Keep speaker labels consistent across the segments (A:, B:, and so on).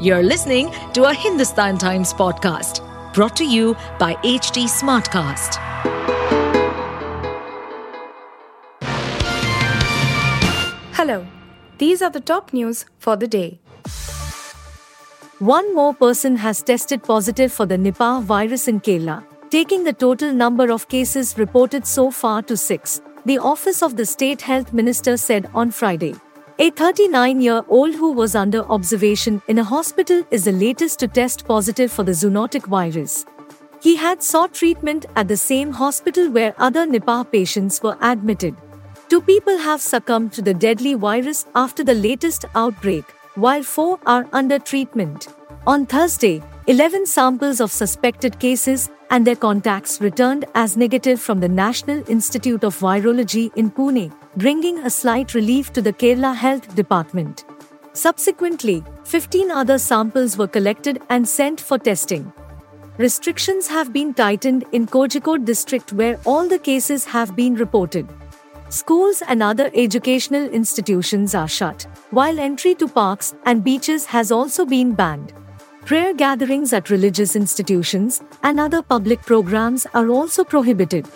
A: You're listening to a Hindustan Times podcast brought to you by HT Smartcast.
B: Hello, these are the top news for the day.
C: One more person has tested positive for the Nipah virus in Kerala, taking the total number of cases reported so far to six, the Office of the State Health Minister said on Friday. A 39 year old who was under observation in a hospital is the latest to test positive for the zoonotic virus. He had sought treatment at the same hospital where other Nipah patients were admitted. Two people have succumbed to the deadly virus after the latest outbreak, while four are under treatment. On Thursday, 11 samples of suspected cases and their contacts returned as negative from the National Institute of Virology in Pune, bringing a slight relief to the Kerala Health Department. Subsequently, 15 other samples were collected and sent for testing. Restrictions have been tightened in Kozhikode district where all the cases have been reported. Schools and other educational institutions are shut, while entry to parks and beaches has also been banned. Prayer gatherings at religious institutions and other public programs are also prohibited.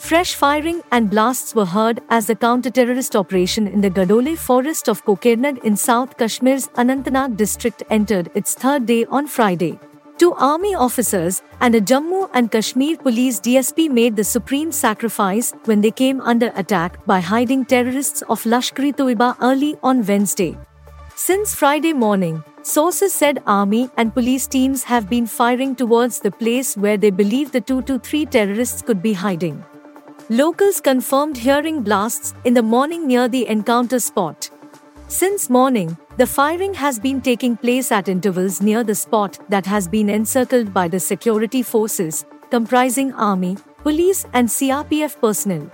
C: Fresh firing and blasts were heard as the counter-terrorist operation in the Gadole forest of Kokernag in South Kashmir's Anantnag district entered its third day on Friday. Two army officers and a Jammu and Kashmir police DSP made the supreme sacrifice when they came under attack by hiding terrorists of Lashkar-e-Toiba early on Wednesday. Since Friday morning, sources said army and police teams have been firing towards the place where they believe the 2 to 3 terrorists could be hiding. Locals confirmed hearing blasts in the morning near the encounter spot. Since morning, the firing has been taking place at intervals near the spot that has been encircled by the security forces, comprising army, police, and CRPF personnel.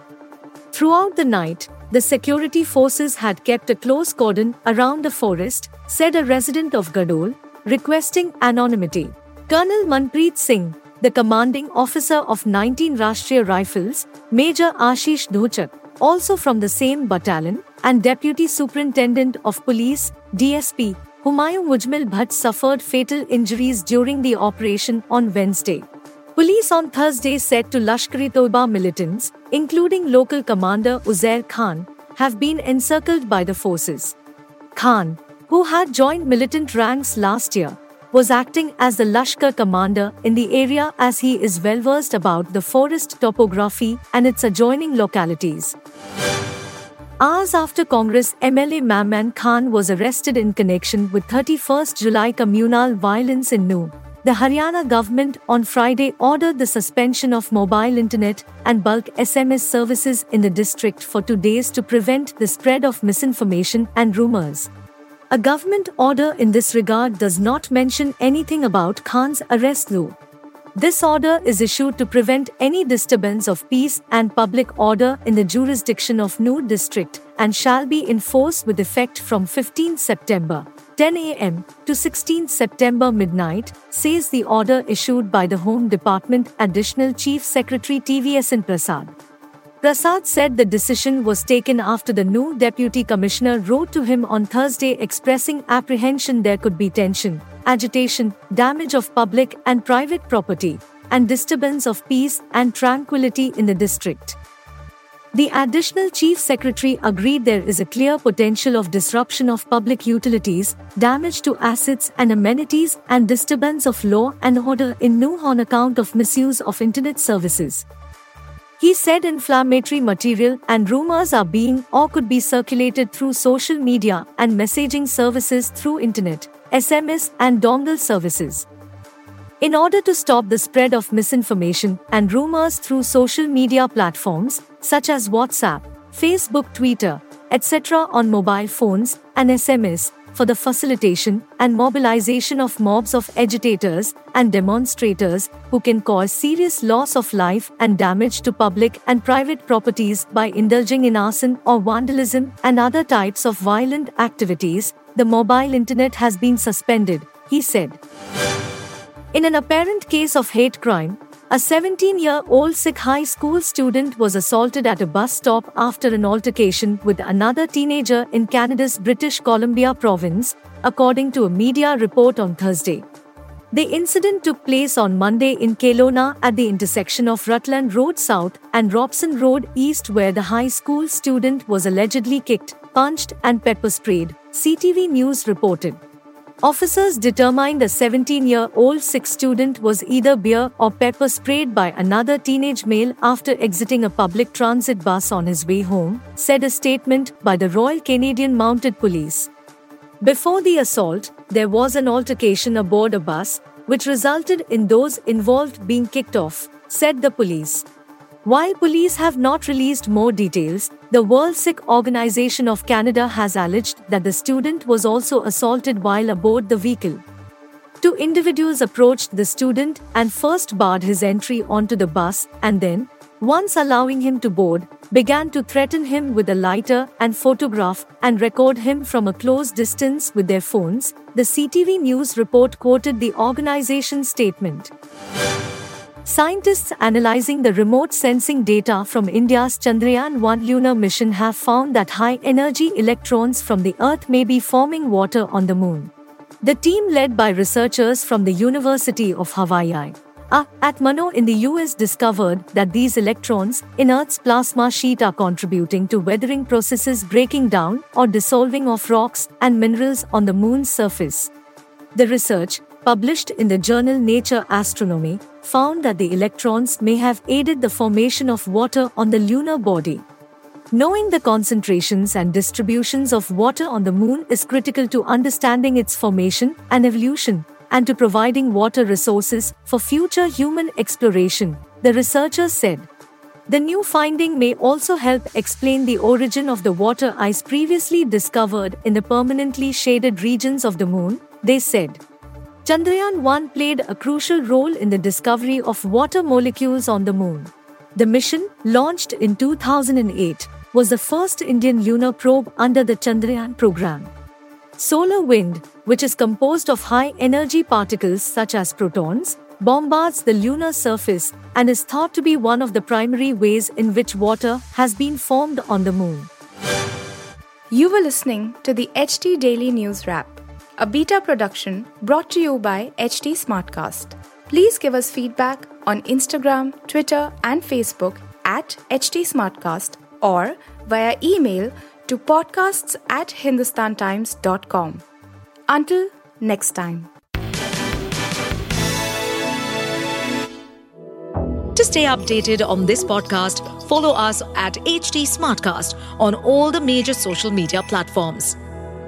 C: Throughout the night, the security forces had kept a close cordon around the forest, said a resident of Gadole, requesting anonymity. Colonel Manpreet Singh, the commanding officer of 19 Rashtriya Rifles, Major Ashish Dhonchak, also from the same battalion, and Deputy Superintendent of Police, DSP, Humayun Mujmil Bhatt suffered fatal injuries during the operation on Wednesday. Police on Thursday said to Lashkar-e-Toiba militants, including local commander Uzair Khan, have been encircled by the forces. Khan, who had joined militant ranks last year, was acting as the Lashkar commander in the area as he is well versed about the forest topography and its adjoining localities. Hours after Congress MLA Mamman Khan was arrested in connection with 31st July communal violence in Nuh, the Haryana government on Friday ordered the suspension of mobile internet and bulk SMS services in the district for two days to prevent the spread of misinformation and rumors. A government order in this regard does not mention anything about Khan's arrest though. This order is issued to prevent any disturbance of peace and public order in the jurisdiction of Nuh district and shall be enforced with effect from 15 September 10 a.m. to 16 September midnight, says the order issued by the Home Department Additional Chief Secretary TVSN Prasad. Prasad said the decision was taken after the new deputy commissioner wrote to him on Thursday expressing apprehension there could be tension, agitation, damage of public and private property, and disturbance of peace and tranquility in the district. The additional chief secretary agreed there is a clear potential of disruption of public utilities, damage to assets and amenities, and disturbance of law and order in Nuh on account of misuse of internet services. He said inflammatory material and rumors are being or could be circulated through social media and messaging services through internet, SMS, and dongle services. In order to stop the spread of misinformation and rumors through social media platforms such as WhatsApp, Facebook, Twitter, etc., on mobile phones and SMS, for the facilitation and mobilization of mobs of agitators and demonstrators who can cause serious loss of life and damage to public and private properties by indulging in arson or vandalism and other types of violent activities, the mobile internet has been suspended, he said. In an apparent case of hate crime, a 17 year old Sikh high school student was assaulted at a bus stop after an altercation with another teenager in Canada's British Columbia province, according to a media report on Thursday. The incident took place on Monday in Kelowna at the intersection of Rutland Road South and Robson Road East, where the high school student was allegedly kicked, punched, and pepper sprayed, CTV News reported. Officers determined the 17 year old Sikh student was either beer or pepper sprayed by another teenage male after exiting a public transit bus on his way home, said a statement by the Royal Canadian Mounted Police. Before the assault, there was an altercation aboard a bus, which resulted in those involved being kicked off, said the police. While police have not released more details, the World Sikh Organization of Canada has alleged that the student was also assaulted while aboard the vehicle. Two individuals approached the student and first barred his entry onto the bus and then, once allowing him to board, began to threaten him with a lighter and photograph and record him from a close distance with their phones, the CTV News report quoted the organization's statement. Scientists analyzing the remote sensing data from India's Chandrayaan 1 lunar mission have found that high energy electrons from the Earth may be forming water on the Moon. The team, led by researchers from the University of Hawaii uh, at Manoa in the US, discovered that these electrons in Earth's plasma sheet are contributing to weathering processes breaking down or dissolving of rocks and minerals on the Moon's surface. The research, published in the journal Nature Astronomy, found that the electrons may have aided the formation of water on the lunar body. Knowing the concentrations and distributions of water on the moon is critical to understanding its formation and evolution, and to providing water resources for future human exploration, the researchers said. The new finding may also help explain the origin of the water ice previously discovered in the permanently shaded regions of the moon, they said. Chandrayaan 1 played a crucial role in the discovery of water molecules on the moon. The mission, launched in 2008, was the first Indian lunar probe under the Chandrayaan program. Solar wind, which is composed of high energy particles such as protons, bombards the lunar surface and is thought to be one of the primary ways in which water has been formed on the moon.
B: You were listening to the HT Daily News Wrap a beta production brought to you by HT Smartcast. Please give us feedback on Instagram, Twitter, and Facebook at HT Smartcast or via email to podcasts at hindustantimes.com. Until next time.
A: To stay updated on this podcast, follow us at HT Smartcast on all the major social media platforms.